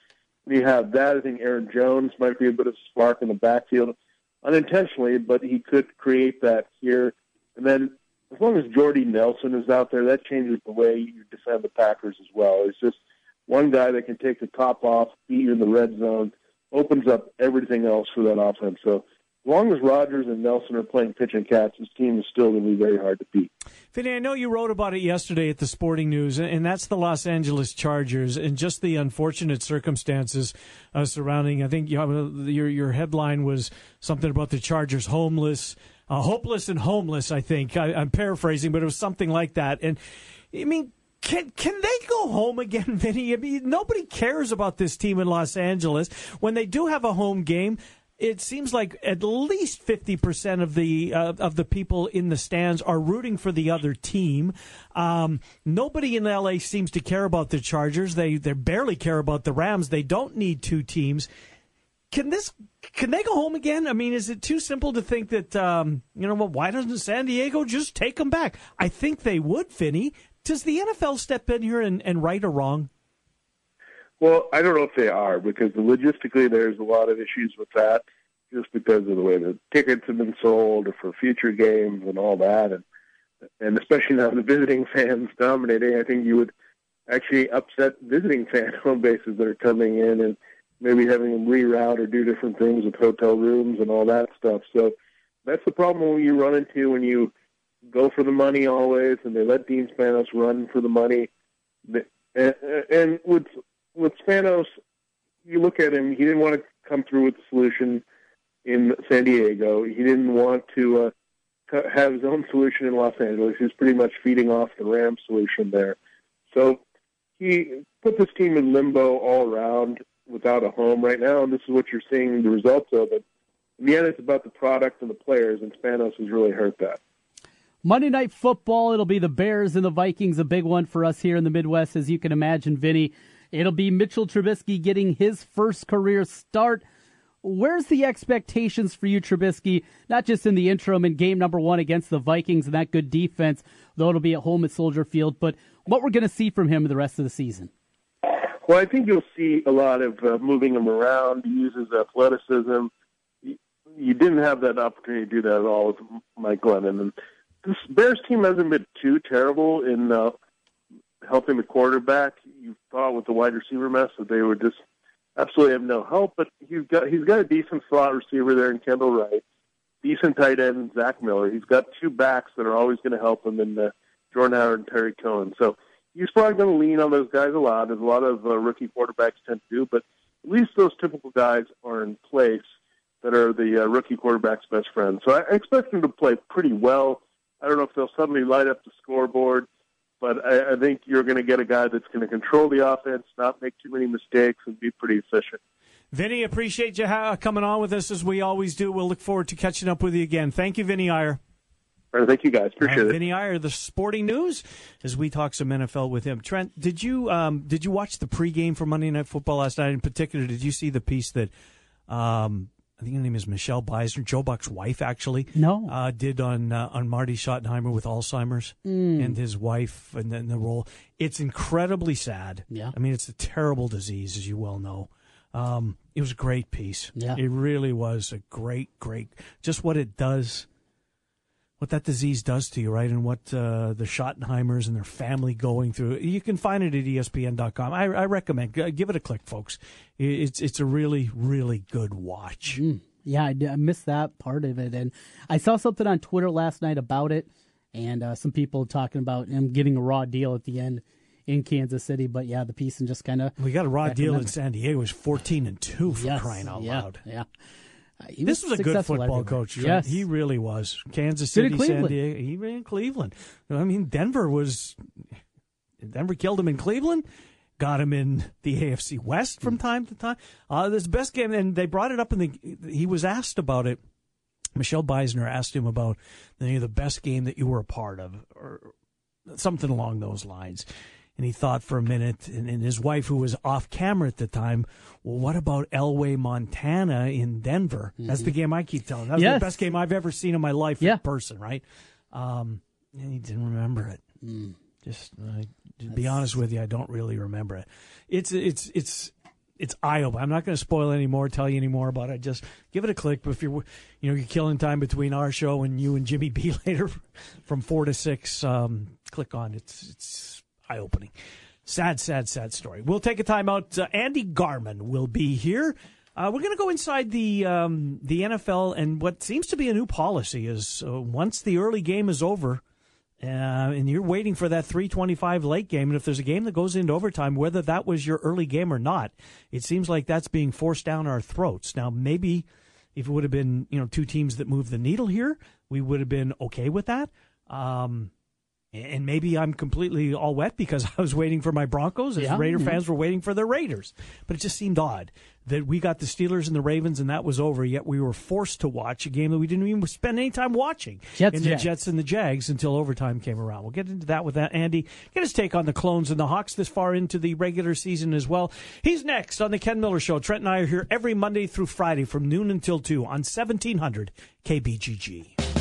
you have that, I think Aaron Jones might be a bit of a spark in the backfield unintentionally, but he could create that here. And then as long as Jordy Nelson is out there, that changes the way you defend the Packers as well. It's just one guy that can take the top off, beat you in the red zone, opens up everything else for that offense. So as long as Rodgers and Nelson are playing pitch and catch, this team is still going to be very hard to beat. Vinny, I know you wrote about it yesterday at the Sporting News, and that's the Los Angeles Chargers and just the unfortunate circumstances uh, surrounding. I think you your your headline was something about the Chargers homeless, uh, hopeless and homeless. I think I, I'm paraphrasing, but it was something like that. And I mean, can can they go home again, Vinny? I mean, nobody cares about this team in Los Angeles. When they do have a home game, it seems like at least fifty percent of the uh, of the people in the stands are rooting for the other team. Um, nobody in LA seems to care about the Chargers. They they barely care about the Rams. They don't need two teams. Can this can they go home again? I mean, is it too simple to think that um, you know what? Why doesn't San Diego just take them back? I think they would, Vinny. Does the NFL step in here and, and right or wrong? Well, I don't know if they are because logistically there's a lot of issues with that, just because of the way the tickets have been sold or for future games and all that, and and especially now the visiting fans dominating. I think you would actually upset visiting fan home bases that are coming in and maybe having them reroute or do different things with hotel rooms and all that stuff. So that's the problem you run into when you go for the money always, and they let Dean Spanos run for the money. And, with with Spanos, you look at him; he didn't want to come through with the solution. in San Diego. He didn't want to uh, have his own solution in Los Angeles. He was pretty much feeding off the Ram solution there. So he put this team in limbo all around without a home right now, and this is what you're seeing the results of it. In the end, it's about the product and the players, and Spanos has really hurt that. Monday Night Football, it'll be the Bears and the Vikings, a big one for us here in the Midwest, as you can imagine, Vinny. It'll be Mitchell Trubisky getting his first career start. Where's the expectations for you, Trubisky, not just in the interim in game number one against the Vikings and that good defense, though it'll be at home at Soldier Field, but what we're going to see from him the rest of the season? Well, I think you'll see a lot of uh, moving him around. He uses athleticism. You didn't have that opportunity to do that at all with Mike Glennon. And this Bears team hasn't been too terrible in uh, helping the quarterback. You thought with the wide receiver mess that they would just absolutely have no help, but he's got he's got a decent slot receiver there in Kendall Wright, decent tight end Zach Miller. He's got two backs that are always going to help him in the Jordan Howard and Tarik Cohen. So he's probably going to lean on those guys a lot, as a lot of uh, rookie quarterbacks tend to do. But at least those typical guys are in place that are the uh, rookie quarterback's best friends. So I expect him to play pretty well. I don't know if they'll suddenly light up the scoreboard, but I, I think you're going to get a guy that's going to control the offense, not make too many mistakes, and be pretty efficient. Vinny, appreciate you coming on with us as we always do. We'll look forward to catching up with you again. Thank you, Vinny Iyer. Right, thank you guys. Appreciate it. Vinny Iyer, the Sporting News, as we talk some NFL with him. Trent, did you um, did you watch the pregame for Monday Night Football last night? In particular, did you see the piece that um, I think her name is Michelle Beisner, Joe Buck's wife, actually. No, uh, did on uh, on Marty Schottenheimer with Alzheimer's mm. and his wife, and then the role. It's incredibly sad. Yeah, I mean, it's a terrible disease, as you well know. Um, it was a great piece. Yeah, it really was a great, great. Just what it does what that disease does to you, right? And what uh, the Schottenheimers and their family going through. You can find it at ESPN.com. I, I recommend give it a click, folks. It's it's a really really good watch. Mm. Yeah, I, I, missed that part of it, and I saw something on Twitter last night about it, and uh, some people talking about him getting a raw deal at the end in Kansas City. But yeah, the piece and just kind of we got a raw deal in San Diego. It was fourteen and two for yes, crying out yeah, loud. Yeah. He this was, was a good football coach. Yes, he really was. Kansas City, San Diego, even in Cleveland. I mean, Denver was. Denver killed him in Cleveland. Got him in the AFC West from time to time. Uh, this best game, and they brought it up in the. He was asked about it. Michelle Beisner asked him about know, the best game that you were a part of, or something along those lines. And he thought for a minute, and, and, his wife, who was off camera at the time, well, what about Elway, Montana in Denver? Mm-hmm. That's the game I keep telling. That was yes. the best game I've ever seen in my life yeah. in person, right? Um, and he didn't remember it. Mm. Just uh, to be honest with you, I don't really remember it. It's it's it's it's eye opening. I'm not going to spoil any more, tell you any more about it. Just give it a click. But if you're, you know, you're killing time between our show and you and Jimmy B later from four to six, um, click on. It's it's eye opening. Sad, sad, sad story. We'll take a time out. Uh, Andy Garman will be here. Uh, we're going to go inside the um, the NFL, and what seems to be a new policy is uh, once the early game is over, uh, and you're waiting for that 325 late game, and if there's a game that goes into overtime, whether that was your early game or not, it seems like that's being forced down our throats. Now, maybe if it would have been you know two teams that moved the needle here, we would have been okay with that. Um, and maybe I'm completely all wet because I was waiting for my Broncos as yeah, Raider yeah. fans were waiting for their Raiders. But it just seemed odd that we got the Steelers and the Ravens and that was over, yet we were forced to watch a game that we didn't even spend any time watching. Jets, in the Jags. Jets and the Jags until overtime came around. We'll get into that with that. Andy, get his take on the Clones and the Hawks this far into the regular season as well. He's next on the Ken Miller Show. Trent and I are here every Monday through Friday from noon until 2 on 1700 KBGG.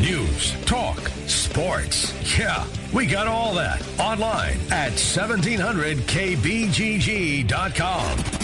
News, talk, sports. Yeah, we got all that online at 1700kbgg.com.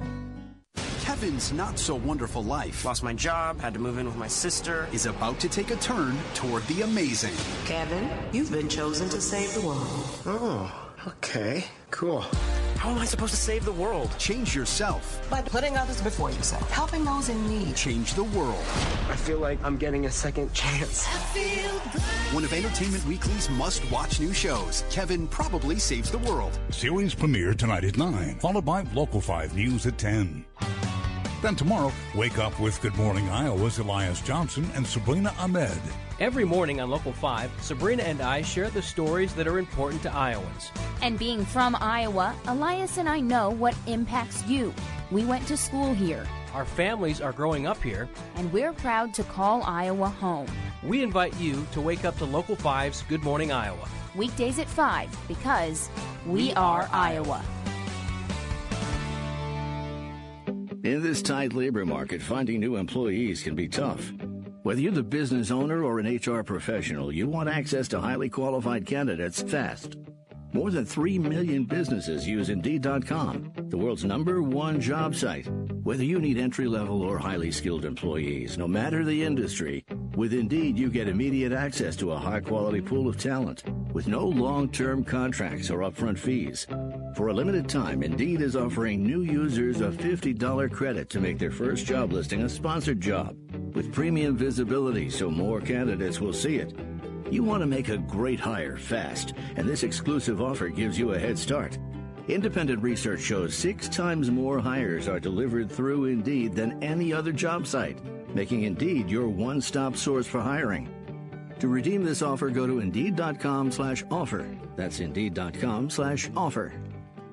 Kevin's not so wonderful life Lost my job, had to move in with my sister. is about to take a turn toward the amazing. Kevin, you've been chosen to save the world. Oh, okay, cool. How am I supposed to save the world? Change yourself. By putting others before yourself, helping those in need. Change the world. I feel like I'm getting a second chance. One of Entertainment Weekly's must watch new shows, Kevin Probably Saves the World. Series premiere tonight at 9, followed by Local 5 News at 10. Then tomorrow, wake up with Good Morning Iowa's Elias Johnson and Sabrina Ahmed. Every morning on Local 5, Sabrina and I share the stories that are important to Iowans. And being from Iowa, Elias and I know what impacts you. We went to school here, Our families are growing up here. and we're proud to call Iowa home. We invite you to wake up to Local 5's Good Morning Iowa. Weekdays at 5 because we are Iowa. In this tight labor market, finding new employees can be tough. Whether you're the business owner or an HR professional, you want access to highly qualified candidates fast. More than 3 million businesses use Indeed.com, the world's number one job site. Whether you need entry level or highly skilled employees, no matter the industry, with Indeed you get immediate access to a high quality pool of talent with no long term contracts or upfront fees. For a limited time, Indeed is offering new users a $50 credit to make their first job listing a sponsored job with premium visibility so more candidates will see it. You want to make a great hire fast, and this exclusive offer gives you a head start. Independent research shows six times more hires are delivered through Indeed than any other job site, making Indeed your one-stop source for hiring. To redeem this offer, go to Indeed.com slash offer. That's Indeed.com slash offer.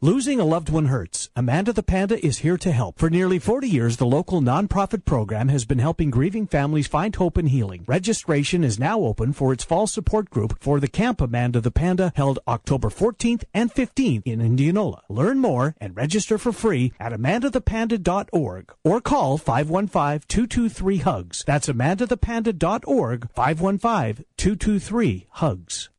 Losing a loved one hurts. Amanda the Panda is here to help. For nearly 40 years, the local nonprofit program has been helping grieving families find hope and healing. Registration is now open for its fall support group for the Camp Amanda the Panda held October 14th and 15th in Indianola. Learn more and register for free at amandathepanda.org or call 515-223-HUGS. That's amandathepanda.org 515-223-HUGS.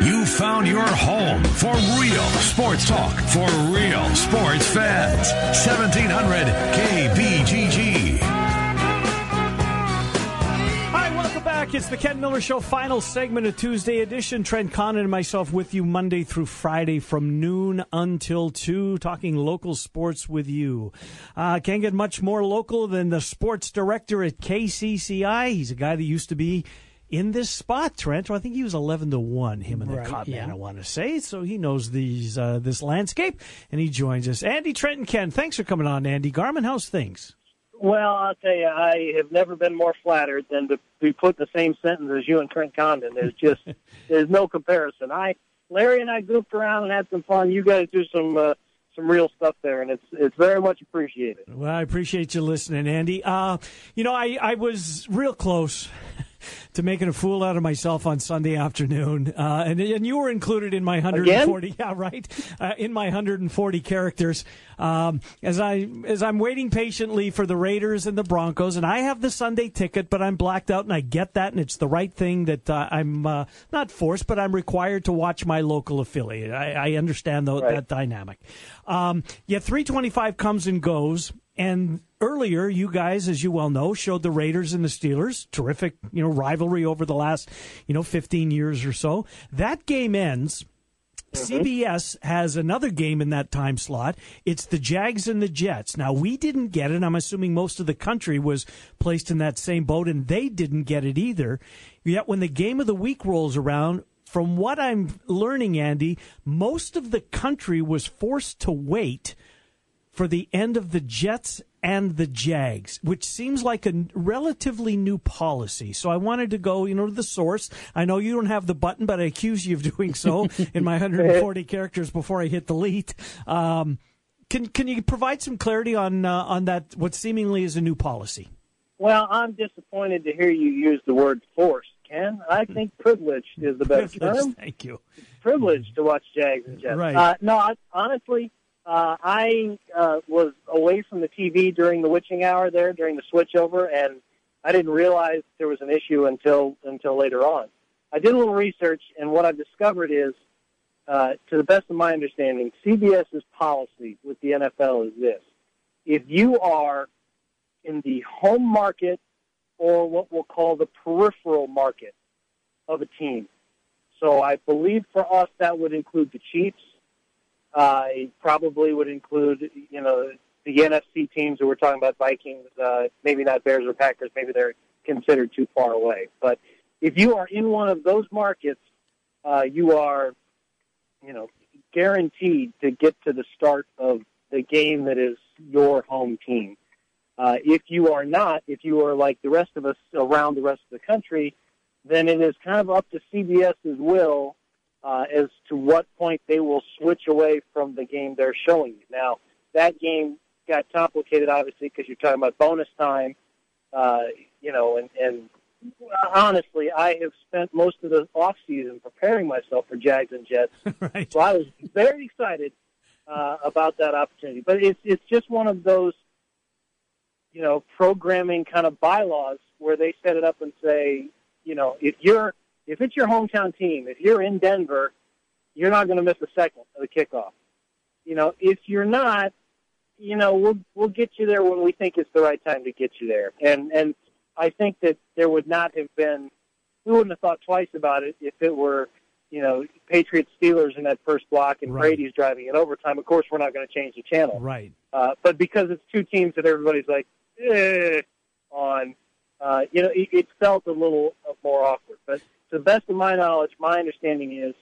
You found your home for real sports talk for real sports fans. 1700 KBGG. Hi, welcome back. It's the Ken Miller Show, final segment of Tuesday edition. Trent Condon and myself with you Monday through Friday from noon until 2, talking local sports with you. Uh, can't get much more local than the sports director at KCCI. He's a guy that used to be in this spot, Trent. I think he was 11 to 1, him and the Right, Cop yeah. Man, I want to say. So he knows these uh, this landscape, and he joins us. Andy, Trent, and Ken, thanks for coming on, Andy. Garman. how's things? Well, I'll tell you, I have never been more flattered than to be put in the same sentence as you and Trent Condon. There's just there's no comparison. I Larry and I goofed around and had some fun. You guys do some uh, some real stuff there, and it's it's very much appreciated. Well, I appreciate you listening, Andy. Uh, you know, I, I was real close to making a fool out of myself on Sunday afternoon, uh, and and you were included in my 140. Yeah, right. Uh, in my 140 characters, um, as I as I'm waiting patiently for the Raiders and the Broncos, and I have the Sunday ticket, but I'm blacked out, and I get that, and it's the right thing that uh, I'm uh, not forced, but I'm required to watch my local affiliate. I, I understand though Right. that dynamic. Um, yeah, 325 comes and goes. And earlier, you guys, as you well know, showed the Raiders and the Steelers. Terrific, you know, rivalry over the last, you know, 15 years or so. That game ends. Mm-hmm. CBS has another game in that time slot. It's the Jags and the Jets. Now, we didn't get it. I'm assuming most of the country was placed in that same boat, and they didn't get it either. Yet, when the game of the week rolls around, from what I'm learning, Andy, most of the country was forced to wait for the end of the Jets and the Jags, which seems like a relatively new policy. So I wanted to go, you know, to the source. I know you don't have the button, but I accuse you of doing so in my 140 characters before I hit delete. Um, can can you provide some clarity on uh, on that? What seemingly is a new policy? Well, I'm disappointed to hear you use the word force, Ken. I think privilege is the better Privilege, term. Thank you. privilege to watch Jags and Jets. Right. Uh, no, I, honestly, uh, I uh, was away from the TV during the witching hour there, during the switchover, and I didn't realize there was an issue until until later on. I did a little research, and what I've discovered is, uh, to the best of my understanding, CBS's policy with the NFL is this: if you are in the home market or what we'll call the peripheral market of a team. So I believe for us that would include the Chiefs. Uh, probably would include, you know, the NFC teams that we're talking about, Vikings, uh, maybe not Bears or Packers, maybe they're considered too far away. But if you are in one of those markets, uh, you are, you know, guaranteed to get to the start of the game that is your home team. Uh, if you are not, if you are like the rest of us around the rest of the country, then it is kind of up to CBS's will uh, as to what point they will switch away from the game they're showing you. Now, that game got complicated, obviously, because you're talking about bonus time, uh, you know, and, and honestly, I have spent most of the off season preparing myself for Jags and Jets. right. So I was very excited uh, about that opportunity. But it's it's just one of those, you know, programming kind of bylaws where they set it up and say, you know, if you're if it's your hometown team, if you're in Denver, you're not going to miss a second of the kickoff. You know, if you're not, you know, we'll we'll get you there when we think it's the right time to get you there. And and I think that there would not have been we wouldn't have thought twice about it if it were, you know, Patriots Steelers in that first block and Right. Brady's driving in overtime. Of course, we're not going to change the channel. Right. Uh, but because it's two teams that everybody's like eh, on, uh, you know, it, it felt a little more awkward. But to the best of my knowledge, my understanding is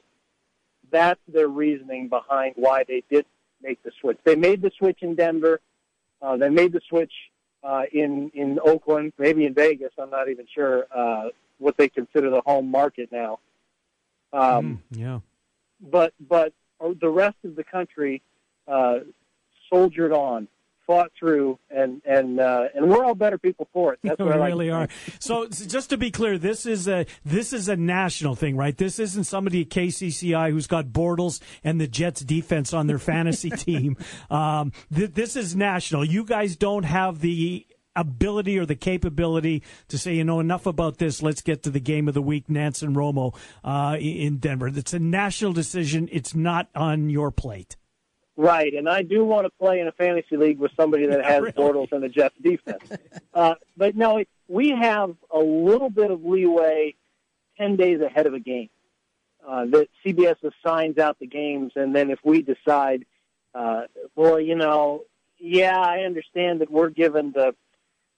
that's their reasoning behind why they did make the switch. They made the switch in Denver. Uh, they made the switch uh, in in Oakland, maybe in Vegas. I'm not even sure uh, what they consider the home market now. Um, Yeah. but but the rest of the country uh, soldiered on, fought through, and and uh, and we're all better people for it. That's we what I like really are. So just to be clear, this is a this is a national thing, right? This isn't somebody at KCCI who's got Bortles and the Jets defense on their fantasy team. Um, th- this is national. You guys don't have the ability or the capability to say, you know, enough about this. Let's get to the game of the week, Nance and Romo uh, in Denver. It's a national decision. It's not on your plate. Right, and I do want to play in a fantasy league with somebody that has really. Bortles and the Jets defense. uh, but no, it, we have a little bit of leeway ten days ahead of a game. Uh, that CBS assigns out the games, and then if we decide, uh, well, you know, yeah, I understand that we're given the,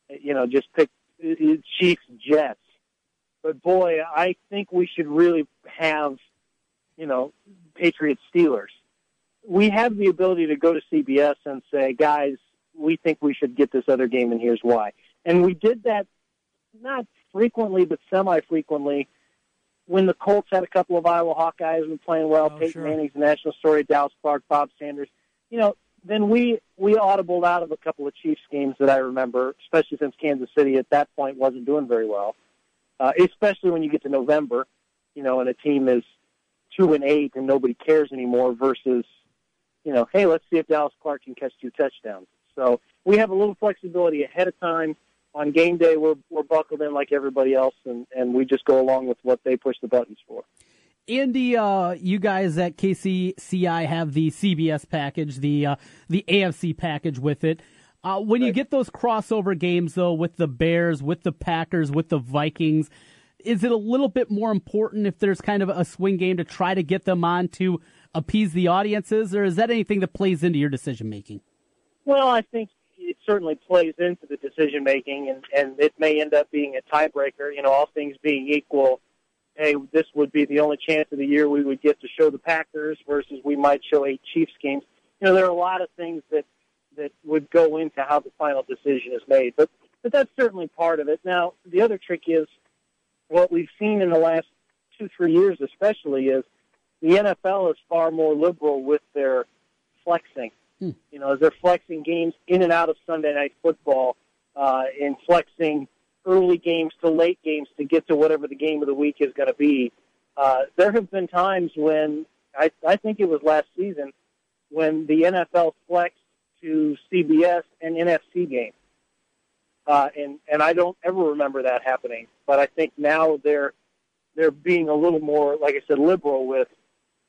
you know, just pick uh, Chiefs Jets, but boy, I think we should really have, you know, Patriots Steelers we have the ability to go to CBS and say, guys, we think we should get this other game, and here's why. And we did that not frequently, but semi-frequently when the Colts had a couple of Iowa Hawkeyes and playing well. Peyton sure. Manning's a national story, Dallas Clark, Bob Sanders. You know, then we we audibled out of a couple of Chiefs games that I remember, especially since Kansas City at that point wasn't doing very well. Uh, especially when you get to November, you know, and a team is two and eight and nobody cares anymore versus, you know, hey, let's see if Dallas Clark can catch two touchdowns. So we have a little flexibility ahead of time. On game day, we're we're buckled in like everybody else, and and we just go along with what they push the buttons for. Andy, uh, you guys at KCCI have the CBS package, the uh, the AFC package with it. Uh, when you get those crossover games, though, with the Bears, with the Packers, with the Vikings, is it a little bit more important if there's kind of a swing game to try to get them on to appease the audiences, or is that anything that plays into your decision making? Well, I think it certainly plays into the decision making, and, and it may end up being a tiebreaker. You know, all things being equal, hey, this would be the only chance of the year we would get to show the Packers versus we might show eight Chiefs games. You know, there are a lot of things that that would go into how the final decision is made, but but that's certainly part of it. Now, the other trick is what we've seen in the last two three years, especially, is the NFL is far more liberal with their flexing. Hmm. You know, as they're flexing games in and out of Sunday night football, uh, and flexing early games to late games to get to whatever the game of the week is going to be. Uh, there have been times when I, I think it was last season when the NFL flexed to CBS and NFC games, uh, and and I don't ever remember that happening. But I think now they're they're being a little more, like I said, liberal with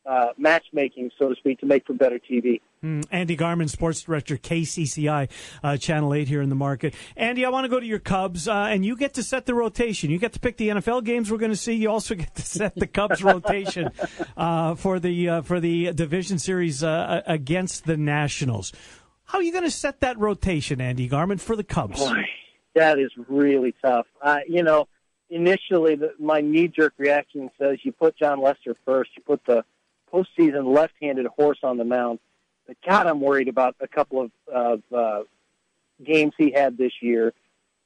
uh, matchmaking, so to speak, to make for better TV. Mm, Andy Garman, sports director, KCCI, uh, Channel 8 here in the market. Andy, I want to go to your Cubs, uh, and you get to set the rotation. You get to pick the NFL games we're going to see. You also get to set the Cubs rotation uh, for the uh, for the division series uh, against the Nationals. How are you going to set that rotation, Andy Garman, for the Cubs? Boy, that is really tough. Uh, you know, initially, the, my knee jerk reaction says you put Jon Lester first. You put the postseason left-handed horse on the mound. But God, I'm worried about a couple of, of uh, games he had this year.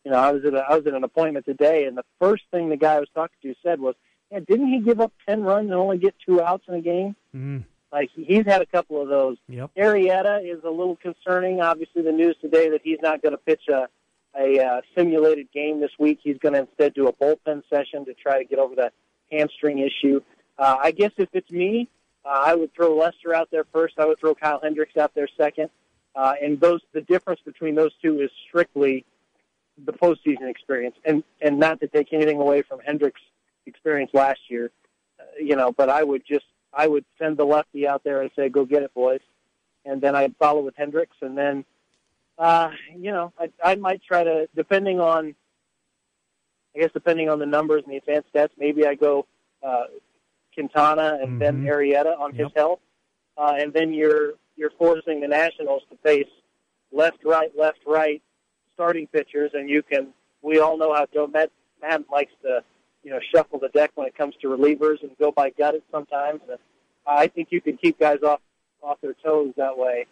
You know, I was at a, I was at an appointment today, and the first thing the guy I was talking to said was, "Yeah, didn't he give up ten runs and only get two outs in a game?" Mm. Like he's had a couple of those. Yep. Arrieta is a little concerning. Obviously, the news today that he's not going to pitch a a uh, simulated game this week. He's going to instead do a bullpen session to try to get over that hamstring issue. Uh, I guess if it's me, uh, I would throw Lester out there first. I would throw Kyle Hendricks out there second. Uh, and those the difference between those two is strictly the postseason experience, and and not to take anything away from Hendricks' experience last year, uh, you know. But I would just I would send the lefty out there and say, "Go get it, boys," and then I'd follow with Hendricks, and then uh, you know I, I might try to depending on I guess depending on the numbers and the advanced stats, maybe I go uh, Quintana and then Arrieta on his health, uh, and then you're you're forcing the Nationals to face left, right, left, right starting pitchers, and you can. We all know how Joe Matt, Matt likes to, you know, shuffle the deck when it comes to relievers and go by gut it sometimes. And I think you can keep guys off off their toes that way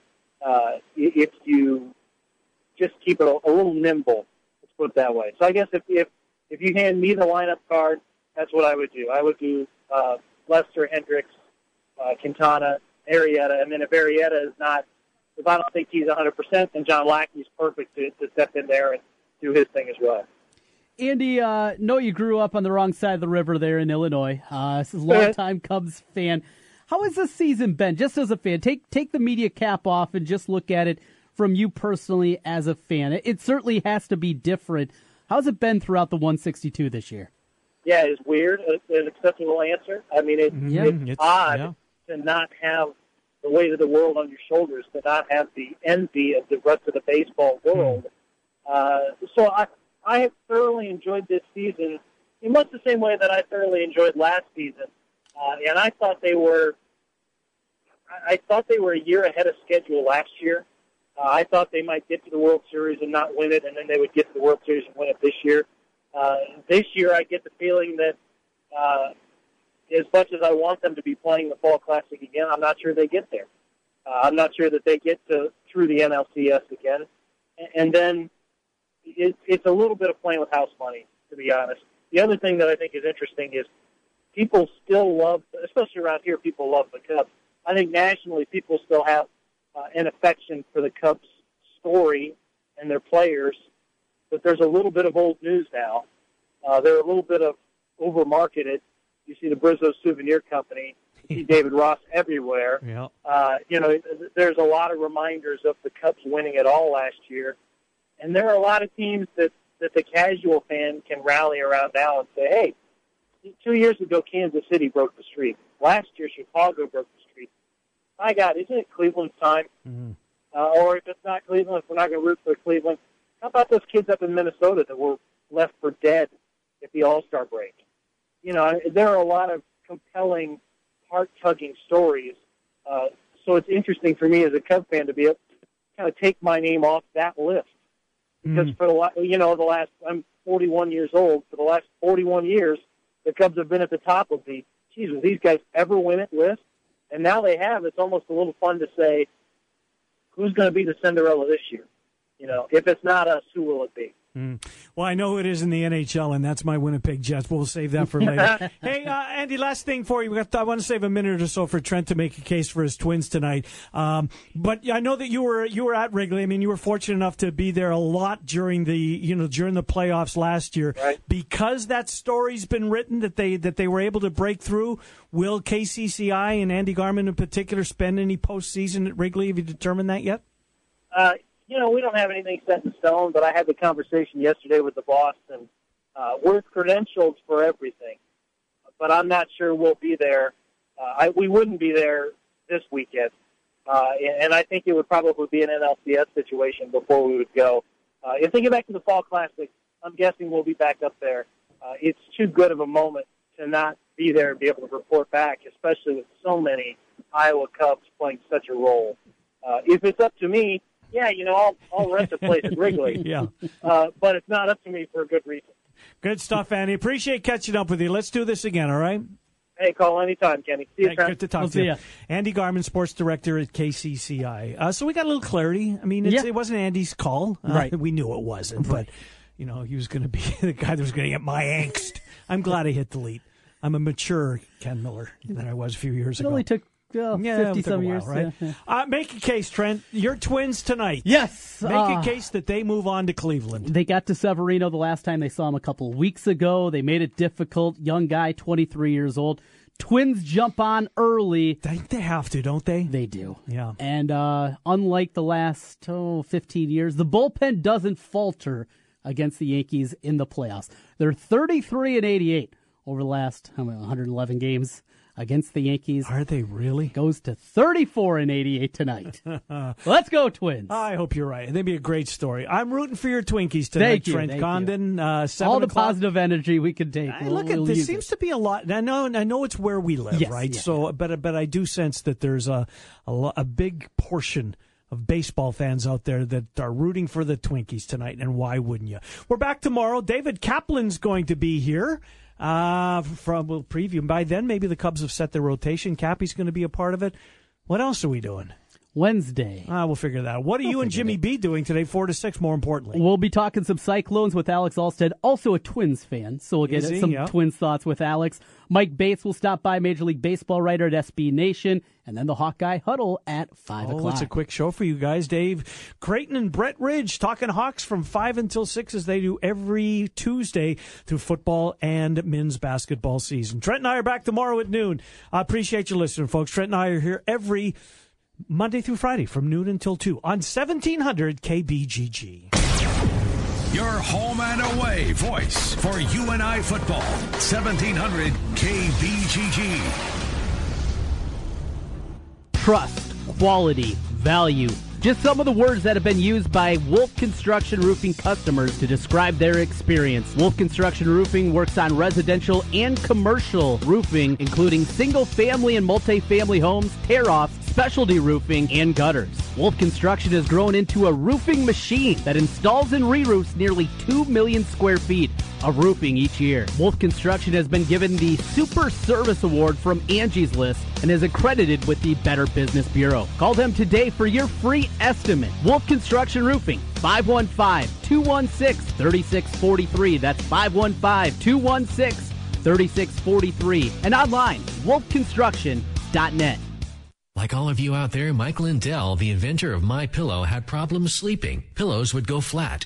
uh, if you just keep it a, a little nimble. Let's put it that way. So I guess if if if you hand me the lineup card, that's what I would do. I would do uh, Lester, Hendricks, uh, Quintana, Arrieta, and then if Arrieta is not, if I don't think he's 100%, then John Lackey's perfect to, to step in there and do his thing as well. Andy, uh, know you grew up on the wrong side of the river there in Illinois. Uh, this is a longtime Cubs fan. How has this season been, just as a fan? Take take the media cap off and just look at it from you personally as a fan. It, it certainly has to be different. How's it been throughout the 162 this year? Yeah, it's weird. An acceptable answer. I mean, it, Yeah, it's, it's- odd yeah. to not have the weight of the world on your shoulders, to not have the envy of the rest of the baseball world. Uh, so I, I have thoroughly enjoyed this season in much the same way that I thoroughly enjoyed last season. Uh, and I thought they were, I I thought they were a year ahead of schedule last year. Uh, I thought they might get to the World Series and not win it, and then they would get to the World Series and win it this year. Uh, this year, I get the feeling that uh, as much as I want them to be playing the Fall Classic again, I'm not sure they get there. Uh, I'm not sure that they get to through the NLCS again. And, then it, it's a little bit of playing with house money, to be honest. The other thing that I think is interesting is people still love, especially around here, people love the Cubs. I think nationally, people still have uh, and affection for the Cubs story and their players, but there's a little bit of old news now. Uh, they're a little bit of over marketed. You see the Bryzzo Souvenir Company, you see David Ross everywhere. Yeah. Uh, you know, there's a lot of reminders of the Cubs winning it all last year, and there are a lot of teams that that the casual fan can rally around now and say, "Hey, two years ago Kansas City broke the streak. Last year Chicago broke the streak. My God, isn't it Cleveland's time? Mm-hmm. Uh, or if it's not Cleveland, if we're not going to root for Cleveland, how about those kids up in Minnesota that were left for dead at the All Star break? You know, there are a lot of compelling, heart tugging stories. Uh, so it's interesting for me as a Cub fan to be able to kind of take my name off that list because Mm. for the la- you know the last I'm 41 years old. For the last 41 years, the Cubs have been at the top of the geez, will these guys ever win it list? And now they have. It's almost a little fun to say, who's going to be the Cinderella this year? You know, if it's not us, who will it be? Mm. Well, I know who it is in the NHL, and that's my Winnipeg Jets. We'll save that for later. hey, uh, Andy, last thing for you. We got, I want to save a minute or so for Trent to make a case for his Twins tonight. Um, but I know that you were you were at Wrigley. I mean, you were fortunate enough to be there a lot during the you know during the playoffs last year. Because that story's been written that they that they were able to break through. Will KCCI and Andy Garman in particular spend any postseason at Wrigley? Have you determined that yet? Uh, you know, we don't have anything set in stone, but I had the conversation yesterday with the boss, and uh, we're credentialed for everything. But I'm not sure we'll be there. Uh, I, we wouldn't be there this weekend, uh, and, and I think it would probably be an NLCS situation before we would go. Uh, they get back to the Fall Classic, I'm guessing we'll be back up there. Uh, it's too good of a moment to not be there and be able to report back, especially with so many Iowa Cubs playing such a role. Uh, if it's up to me, yeah, you know, I'll, I'll rent a place at Wrigley. Yeah. Uh, but it's not up to me for a good reason. Good stuff, Andy. Appreciate catching up with you. Let's do this again, all right? Hey, call anytime, Kenny. See you, Hey, good to talk We'll to see you. ya. Andy Garman, sports director at KCCI. Uh, so we got a little clarity. I mean, it's, Yeah. it wasn't Andy's call. Uh, Right. We knew it wasn't, but you know, he was going to be the guy that was going to get my angst. I'm glad I hit delete. I'm a mature Ken Miller than I was a few years It ago. only took uh, yeah, 50 it took a some while, years. right? yeah. Uh, make a case, Trent. Your twins tonight. Yes. Make uh, a case that they move on to Cleveland. They got to Severino the last time they saw him a couple of weeks ago. They made it difficult. Young guy, 23 years old. Twins jump on early. They, they have to, don't they? They do. Yeah. And uh, unlike the last oh, 15 years, the bullpen doesn't falter against the Yankees in the playoffs. They're 33 and 88 over the last how many, 111 games against the Yankees. Are they really? Goes to 34 and 88 tonight. Let's go, Twins. I hope you're right. That'd be a great story. I'm rooting for your Twinkies tonight, you, Trent. Condon. Uh, All the o'clock. positive energy we can take. Hey, we'll- look at we'll this. Seems it. to be a lot. I know. I know it's where we live, Yes, right? yeah, so, but but I do sense that there's a a, a big portion of baseball fans out there that are rooting for the Twinkies tonight, and why wouldn't you? We're back tomorrow. David Kaplan's going to be here. Uh, from we'll preview. By then, maybe the Cubs have set their rotation. Cappy's going to be a part of it. What else are we doing? Wednesday. Ah, we'll figure that out. What are you and Jimmy B doing today, four to six? More importantly, We'll be talking some Cyclones with Alex Halsted, also a Twins fan. So we'll get he? some Yeah. Twins thoughts with Alex. Mike Bates will stop by, Major League Baseball writer at SB Nation, and then the Hawkeye Huddle at 5 Oh, o'clock. it's a quick show for you guys. Dave Creighton and Brett Ridge talking Hawks from 5 until 6 as they do every Tuesday through football and men's basketball season. Trent and I are back tomorrow at noon. I appreciate you listening, folks. Trent and I are here every Monday through Friday from noon until 2 on 1700 KBGG. Your home and away voice for UNI football. 1700 KBGG. Trust, quality, value. Just some of the words that have been used by Wolf Construction Roofing customers to describe their experience. Wolf Construction Roofing works on residential and commercial roofing, including single family and multi-family homes, tear-offs, specialty roofing, and gutters. Wolf Construction has grown into a roofing machine that installs and re-roofs nearly 2 million square feet of roofing each year. Wolf Construction has been given the Super Service Award from Angie's List and is accredited with the Better Business Bureau. Call them today for your free estimate. Wolf Construction Roofing, 515-216-3643. That's 515-216-3643. And online, wolfconstruction.net. Like all of you out there, Mike Lindell, the inventor of My Pillow, had problems sleeping. Pillows would go flat.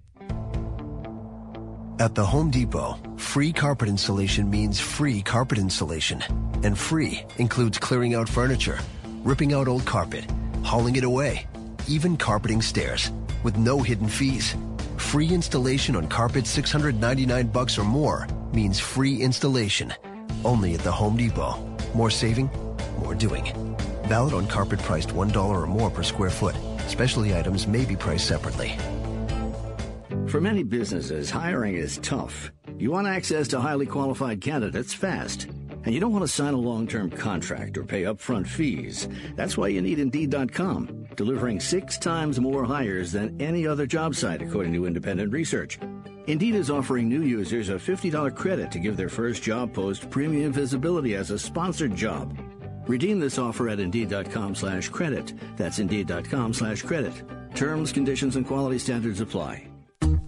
At the Home Depot, free carpet installation means free carpet installation. And free includes clearing out furniture, ripping out old carpet, hauling it away, even carpeting stairs, with no hidden fees. Free installation on carpet 699 bucks or more means free installation. Only at the Home Depot. More saving, more doing. Valid on carpet priced $1 or more per square foot. Specialty items may be priced separately. For many businesses, hiring is tough. You want access to highly qualified candidates fast. And you don't want to sign a long term contract or pay upfront fees. That's why you need Indeed.com, delivering six times more hires than any other job site, according to independent research. Indeed is offering new users a $50 credit to give their first job post premium visibility as a sponsored job. Redeem this offer at Indeed.com slash credit. That's Indeed.com slash credit. Terms, conditions, and quality standards apply.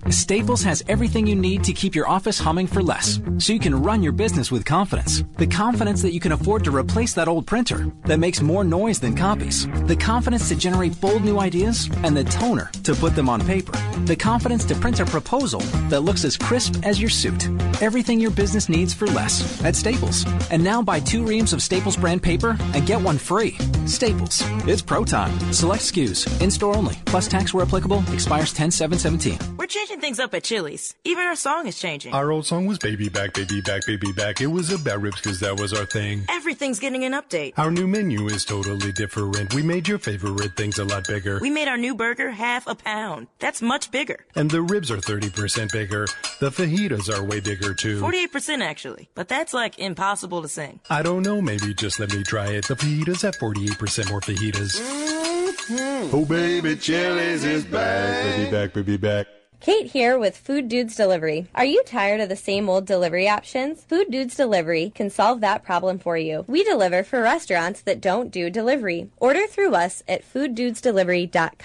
Staples has everything you need to keep your office humming for less, so you can run your business with confidence. The confidence that you can afford to replace that old printer that makes more noise than copies. The confidence to generate bold new ideas and the toner to put them on paper. The confidence to print a proposal that looks as crisp as your suit. Everything your business needs for less at Staples. And now buy two reams of Staples brand paper and get one free. Staples. It's pro time. Select SKUs. In store only. Plus tax where applicable. Expires 10 7 17. We're changing things up at Chili's. Even our song is changing. Our old song was Baby Back, Baby Back, Baby Back. It was about ribs because that was our thing. Everything's getting an update. Our new menu is totally different. We made your favorite things a lot bigger. We made our new burger half a pound. That's much bigger. And the ribs are 30% bigger. The fajitas are way bigger too. 48% actually. But that's like impossible to sing. I don't know, maybe just let me try it. The fajitas have 48% more fajitas. Mm-hmm. Oh baby, Chili's is back. Baby back, baby back. Kate here with Food Dudes Delivery. Are you tired of the same old delivery options? Food Dudes Delivery can solve that problem for you. We deliver for restaurants that don't do delivery. Order through us at fooddudesdelivery.com.